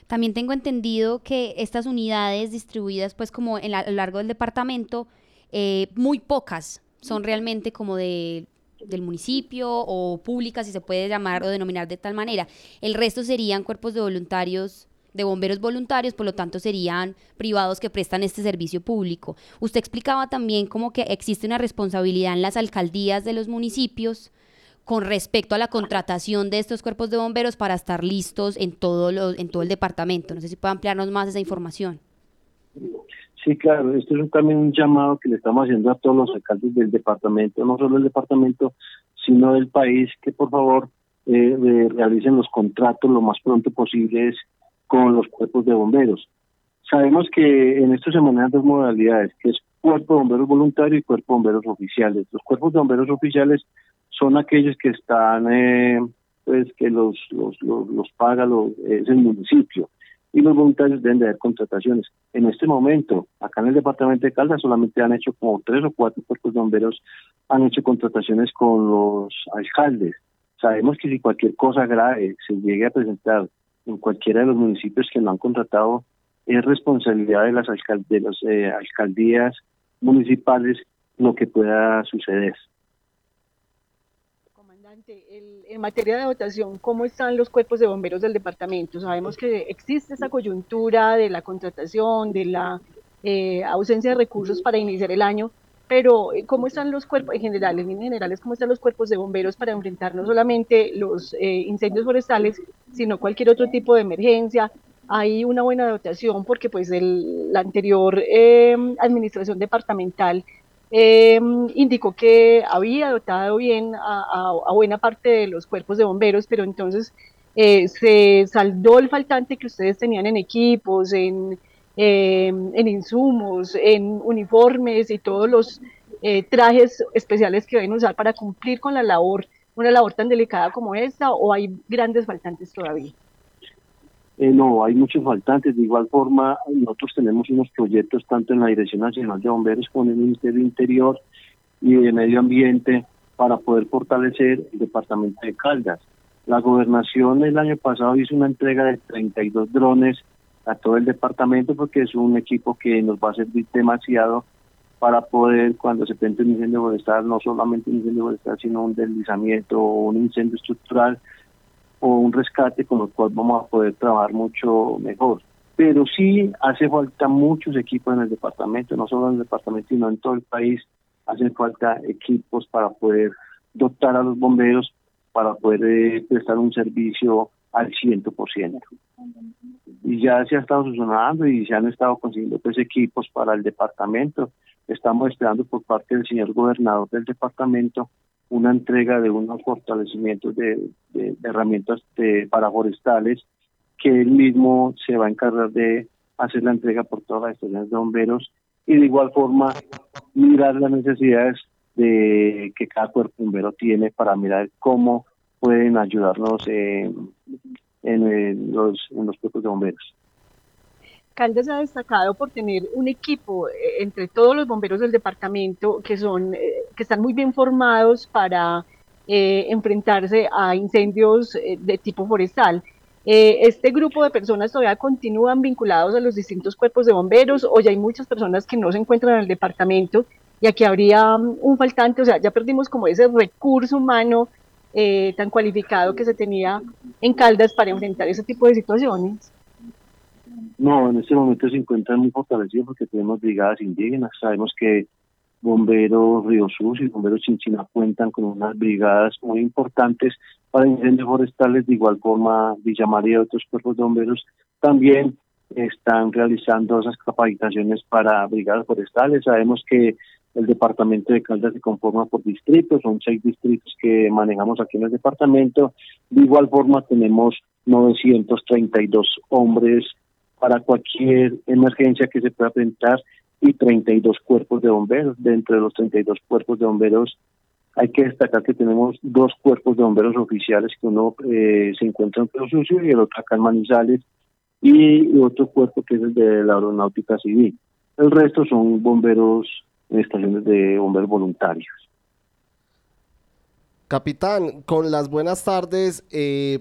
También tengo entendido que estas unidades distribuidas pues como en a lo largo del departamento, eh, muy pocas son realmente como de del municipio o públicas, si se puede llamar o denominar de tal manera. El resto serían cuerpos de voluntarios de bomberos voluntarios, por lo tanto serían privados que prestan este servicio público. Usted explicaba también como que existe una responsabilidad en las alcaldías de los municipios con respecto a la contratación de estos cuerpos de bomberos para estar listos en todo, en todo el departamento. No sé si puede ampliarnos más esa información. Sí, claro, esto es también un llamado que le estamos haciendo a todos los alcaldes del departamento, no solo del departamento, sino del país, que por favor eh, realicen los contratos lo más pronto posible con los cuerpos de bomberos. Sabemos que en esto se manejan dos modalidades, que es cuerpo de bomberos voluntario y cuerpo de bomberos oficiales. Los cuerpos de bomberos oficiales son aquellos que están, eh, pues que los, los, los, paga los, es el municipio y los voluntarios deben de haber contrataciones. En este momento, acá en el departamento de Caldas solamente han hecho como tres o cuatro cuerpos bomberos, han hecho contrataciones con los alcaldes. Sabemos que si cualquier cosa grave se llegue a presentar en cualquiera de los municipios que lo han contratado, es responsabilidad de las, de las eh, alcaldías municipales lo que pueda suceder en materia de votación, ¿cómo están los cuerpos de bomberos del departamento? Sabemos que existe esa coyuntura de la contratación, de la eh, ausencia de recursos para iniciar el año, pero eh, ¿cómo están los cuerpos en general, en generales, cómo están los cuerpos de bomberos para enfrentar no solamente los eh, incendios forestales, sino cualquier otro tipo de emergencia? Hay una buena dotación porque pues el, la anterior administración departamental eh, indicó que había dotado bien a, buena parte de los cuerpos de bomberos, pero entonces eh, se saldó el faltante que ustedes tenían en equipos, en, em, en insumos, en uniformes y todos los eh, trajes especiales que deben usar para cumplir con la labor, una labor tan delicada como esta, o hay grandes faltantes todavía. Eh, no, hay muchos faltantes. De igual forma, nosotros tenemos unos proyectos tanto en la Dirección Nacional de Bomberos como en el Ministerio Interior y de Medio Ambiente para poder fortalecer el departamento de Caldas. La gobernación el año pasado hizo una entrega de 32 drones a todo el departamento porque es un equipo que nos va a servir demasiado para poder, cuando se presente un incendio forestal, no solamente un incendio forestal, sino un deslizamiento o un incendio estructural, o un rescate con el cual vamos a poder trabajar mucho mejor. Pero sí hace falta muchos equipos en el departamento, no solo en el departamento, sino en todo el país. Hacen falta equipos para poder dotar a los bomberos, para poder eh, prestar un servicio al 100%. Y ya se ha estado funcionando y se han estado consiguiendo pues equipos para el departamento. Estamos esperando por parte del señor gobernador del departamento una entrega de unos fortalecimientos de, herramientas para forestales que él mismo se va a encargar de hacer la entrega por todas las estaciones de bomberos y de igual forma mirar las necesidades de que cada cuerpo bombero tiene para mirar cómo pueden ayudarnos en, en, los, en los cuerpos de bomberos. Caldas ha destacado por tener un equipo eh, entre todos los bomberos del departamento que son eh, que están muy bien formados para eh, enfrentarse a incendios de tipo forestal. ¿Este grupo de personas todavía continúan vinculados a los distintos cuerpos de bomberos o ya hay muchas personas que no se encuentran en el departamento y aquí habría um, un faltante? O sea, ya perdimos como ese recurso humano eh, tan cualificado que se tenía en Caldas para enfrentar ese tipo de situaciones. No, en este momento se encuentran muy fortalecidos porque tenemos brigadas indígenas. Sabemos que bomberos Río Sus y bomberos Chinchina cuentan con unas brigadas muy importantes para incendios forestales. De igual forma, Villa María y otros cuerpos de bomberos también están realizando esas capacitaciones para brigadas forestales. Sabemos que el departamento de Caldas se conforma por distritos, son seis distritos que manejamos aquí en el departamento. De igual forma, tenemos 932 hombres para cualquier emergencia que se pueda presentar y 32 cuerpos de bomberos. Dentro de los 32 cuerpos de bomberos hay que destacar que tenemos dos cuerpos de bomberos oficiales, que uno eh, se encuentra en Pedro Sucio y el otro acá en Manizales, y otro cuerpo que es el de la aeronáutica civil. El resto son bomberos en estaciones de bomberos voluntarios. Capitán, con las buenas tardes, eh,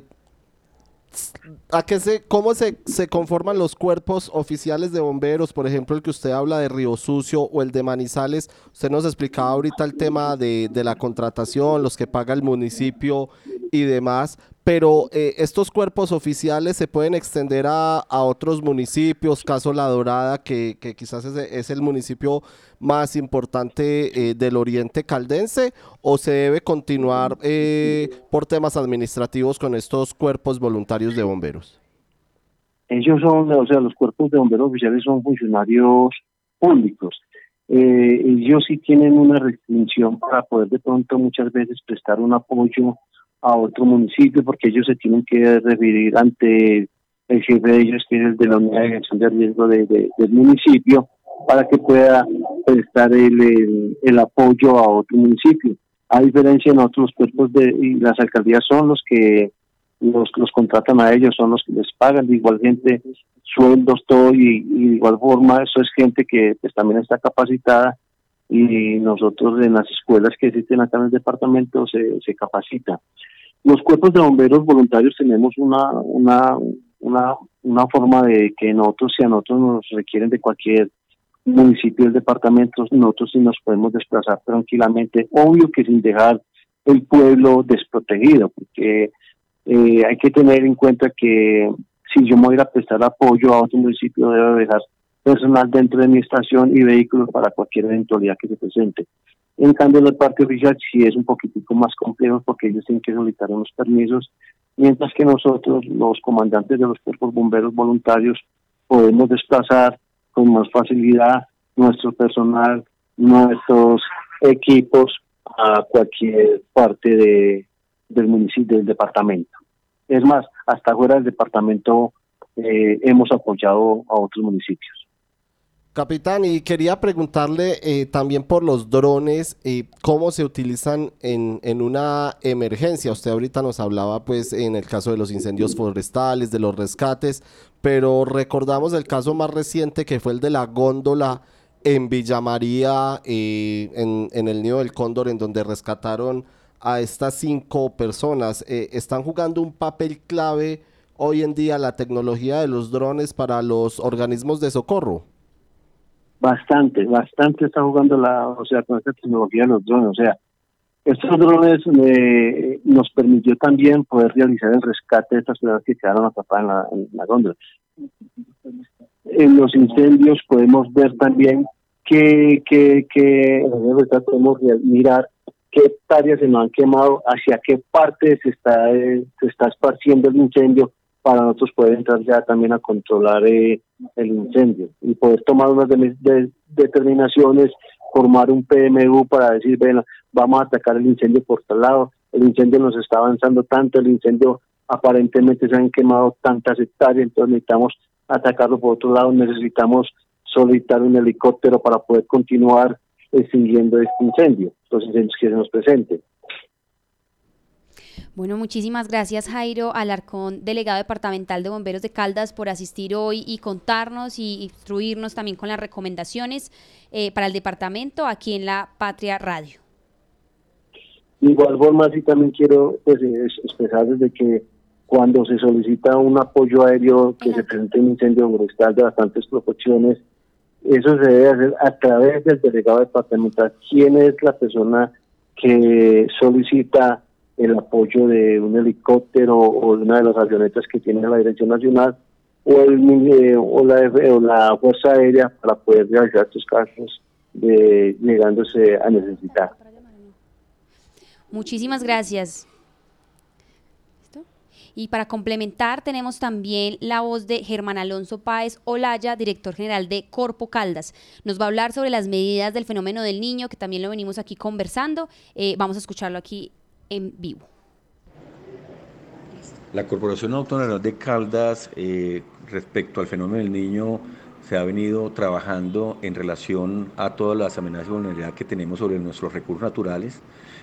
¿A qué se, ¿Cómo se, se, conforman los cuerpos oficiales de bomberos? Por ejemplo, el que usted habla de Río Sucio o el de Manizales. Usted nos explicaba ahorita el tema de, de la contratación, los que paga el municipio y demás pero eh, estos cuerpos oficiales se pueden extender a, a otros municipios, caso La Dorada, que, que quizás es, el municipio más importante eh, del oriente caldense, o se debe continuar eh, por temas administrativos con estos cuerpos voluntarios de bomberos? Ellos son, o sea, los cuerpos de bomberos oficiales son funcionarios públicos. ellos sí tienen una restricción para poder de pronto muchas veces prestar un apoyo a otro municipio porque ellos se tienen que referir ante el jefe de ellos, que es el de la unidad de gestión de riesgo de, del municipio, para que pueda prestar el, el, apoyo a otro municipio. A diferencia en otros cuerpos de y las alcaldías son los que los, los contratan a ellos, son los que les pagan, de igual gente, sueldos, todo, y, y de igual forma eso es gente que pues también está capacitada y nosotros en las escuelas que existen acá en el departamento se, se capacita. Los cuerpos de bomberos voluntarios tenemos una, una, una, una forma de que nosotros, si a nosotros nos requieren de cualquier municipio del departamento, nosotros sí nos podemos desplazar tranquilamente, obvio que sin dejar el pueblo desprotegido, porque eh, hay que tener en cuenta que si yo me voy a prestar apoyo a otro municipio, debo dejar personal dentro de mi estación y vehículos para cualquier eventualidad que se presente. En cambio, la parte oficial sí es un poquitico más complejo porque ellos tienen que solicitar unos permisos, mientras que nosotros, los comandantes de los cuerpos bomberos voluntarios, podemos desplazar con más facilidad nuestro personal, nuestros equipos a cualquier parte de, del municipio, del departamento. Es más, hasta fuera del departamento eh, hemos apoyado a otros municipios. Capitán, y quería preguntarle eh, también por los drones, eh, cómo se utilizan en, en, una emergencia. Usted ahorita nos hablaba, pues, en el caso de los incendios forestales, de los rescates, pero recordamos el caso más reciente que fue el de la góndola en Villa María, eh, en, en, el nido del cóndor, en donde rescataron a estas cinco personas. ¿Están jugando un papel clave hoy en día la tecnología de los drones para los organismos de socorro? Bastante, bastante está jugando la, o sea, con esta tecnología de los drones, o sea, estos drones eh, nos permitió también poder realizar el rescate de estas personas que quedaron atrapadas en la, en la góndola. En los incendios podemos ver también que, que, que podemos mirar qué hectáreas se nos han quemado, hacia qué parte se está, eh, se está esparciendo el incendio para nosotros poder entrar ya también a controlar eh, el incendio y poder tomar unas determinaciones, formar un PMU para decir, bueno, vamos a atacar el incendio por tal lado, el incendio nos está avanzando tanto, el incendio aparentemente se han quemado tantas hectáreas, entonces necesitamos atacarlo por otro lado, necesitamos solicitar un helicóptero para poder continuar extinguiendo este incendio, los incendios que se nos presenten. Bueno, muchísimas gracias Jairo Alarcón, delegado departamental de Bomberos de Caldas, por asistir hoy y contarnos y instruirnos también con las recomendaciones eh, para el departamento aquí en la Patria Radio. Igual forma, sí también quiero pues, expresar desde que cuando se solicita un apoyo aéreo que se presente un incendio forestal de bastantes proporciones, eso se debe hacer a través del delegado departamental. ¿Quién es la persona que solicita el apoyo de un helicóptero o de una de las avionetas que tiene la Dirección Nacional o, eh, la Fuerza Aérea para poder realizar estos casos de llegándose a necesitar? Muchísimas gracias. Y para complementar, tenemos también la voz de Germán Alonso Páez Olaya, director general de Corpo Caldas. Nos va a hablar sobre las medidas del fenómeno del niño, que también lo venimos aquí conversando. Eh, vamos a escucharlo aquí en vivo. La Corporación Autónoma de Caldas, eh, respecto al fenómeno del niño, se ha venido trabajando en relación a todas las amenazas de vulnerabilidad que tenemos sobre nuestros recursos naturales.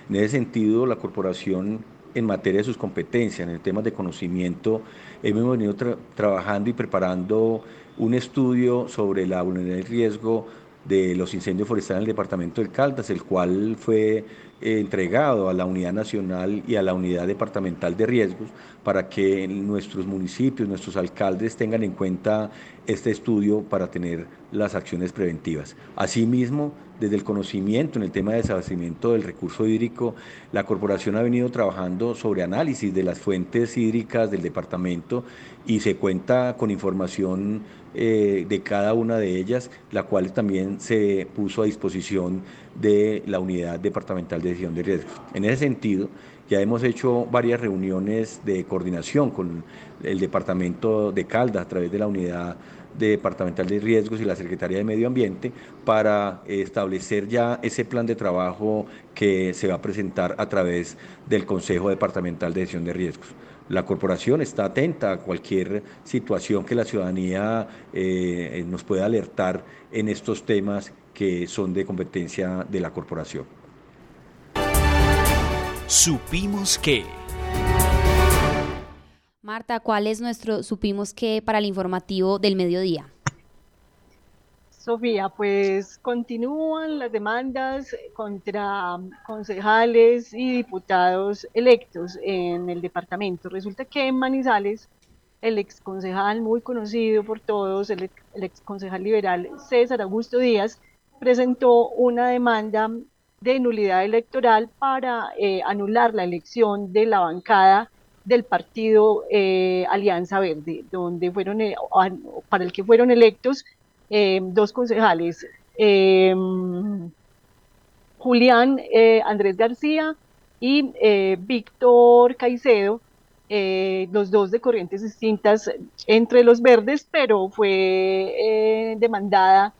En ese sentido, la corporación en materia de sus competencias, en el tema de conocimiento, hemos venido trabajando y preparando un estudio sobre la vulnerabilidad y riesgo de los incendios forestales en el departamento del Caldas, el cual fue eh, entregado a la Unidad Nacional y a la Unidad Departamental de Riesgos para que nuestros municipios, nuestros alcaldes tengan en cuenta este estudio para tener las acciones preventivas. Asimismo, desde el conocimiento en el tema de desabastecimiento del recurso hídrico, la corporación ha venido trabajando sobre análisis de las fuentes hídricas del departamento y se cuenta con información eh, de cada una de ellas, la cual también se puso a disposición de la Unidad Departamental de Decisión de Riesgos. En ese sentido, ya hemos hecho varias reuniones de coordinación con el Departamento de Caldas a través de la Unidad Departamental de Riesgos y la Secretaría de Medio Ambiente para establecer ya ese plan de trabajo que se va a presentar a través del Consejo Departamental de Decisión de Riesgos. La corporación está atenta a cualquier situación que la ciudadanía eh, nos pueda alertar en estos temas que son de competencia de la corporación. Supimos que... Marta, ¿cuál es nuestro supimos que para el informativo del mediodía? Sofía, pues continúan las demandas contra concejales y diputados electos en el departamento. Resulta que en Manizales, el ex concejal muy conocido por todos, el, ex concejal liberal César Augusto Díaz, presentó una demanda de nulidad electoral para eh, anular la elección de la bancada del partido eh, Alianza Verde, donde fueron, eh, para el que fueron electos eh, dos concejales, Julián Andrés García y Víctor Caicedo, los dos de corrientes distintas entre los verdes, pero fue demandada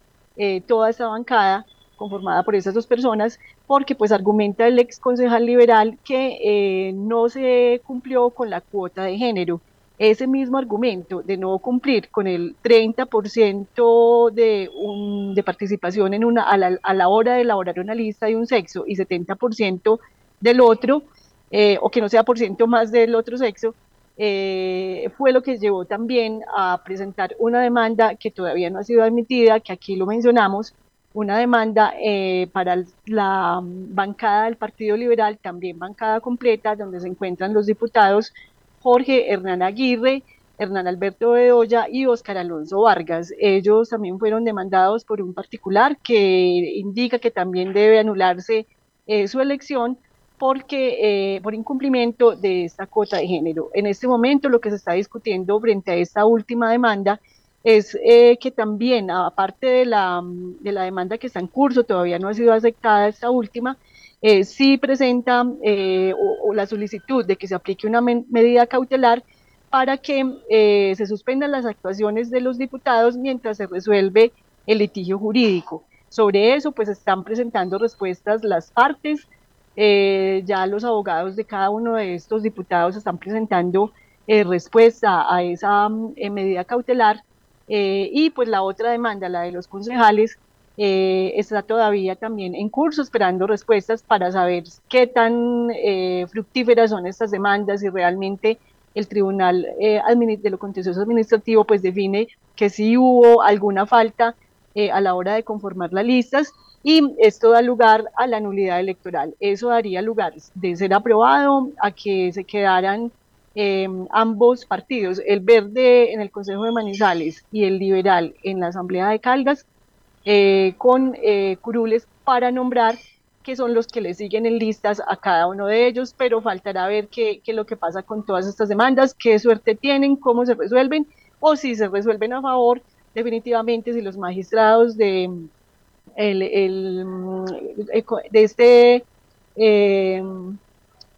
toda esa bancada conformada por esas dos personas, porque pues argumenta el ex concejal liberal que eh, no se cumplió con la cuota de género. Ese mismo argumento de no cumplir con el 30% de, un, de participación en una, a, la, hora de elaborar una lista de un sexo y 70% del otro, eh, o que no sea por ciento más del otro sexo, eh, fue lo que llevó también a presentar una demanda que todavía no ha sido admitida, que aquí lo mencionamos, una demanda eh, para la bancada del Partido Liberal, también bancada completa, donde se encuentran los diputados Jorge Hernán Aguirre, Hernán Alberto Bedoya y Óscar Alonso Vargas. Ellos también fueron demandados por un particular que indica que también debe anularse eh, su elección porque eh, por incumplimiento de esta cuota de género. En este momento lo que se está discutiendo frente a esta última demanda es eh, que también, aparte de la, de la demanda que está en curso, todavía no ha sido aceptada esta última, eh, sí presenta eh, o, la solicitud de que se aplique una medida cautelar para que eh, se suspendan las actuaciones de los diputados mientras se resuelve el litigio jurídico. Sobre eso, pues están presentando respuestas las partes, ya los abogados de cada uno de estos diputados están presentando respuesta a esa medida cautelar eh, y pues la otra demanda, la de los concejales, eh, está todavía también en curso, esperando respuestas para saber qué tan eh, fructíferas son estas demandas y realmente el Tribunal de lo Contencioso Administrativo pues define que sí hubo alguna falta a la hora de conformar las listas y esto da lugar a la nulidad electoral. Eso daría lugar de ser aprobado a que se quedaran em, ambos partidos, el verde en el Consejo de Manizales y el liberal en la Asamblea de Caldas, eh, con eh, curules para nombrar que son los que le siguen en listas a cada uno de ellos, pero faltará ver qué, es lo que pasa con todas estas demandas, qué suerte tienen, cómo se resuelven, o si se resuelven a favor, definitivamente si los magistrados de, el, el, de este eh,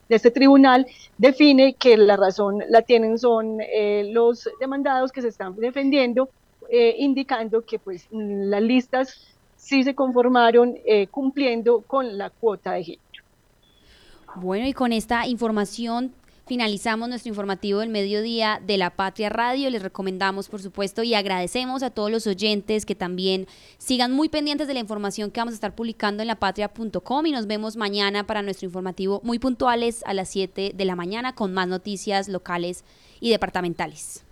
de este tribunal define que la razón la tienen son eh, los demandados que se están defendiendo, eh, indicando que pues las listas sí se conformaron eh, cumpliendo con la cuota de género. Bueno, y con esta información finalizamos nuestro informativo del mediodía de la Patria Radio. Les recomendamos, por supuesto, y agradecemos a todos los oyentes que también sigan muy pendientes de la información que vamos a estar publicando en lapatria.com y nos vemos mañana para nuestro informativo muy puntuales a las 7 de la mañana con más noticias locales y departamentales.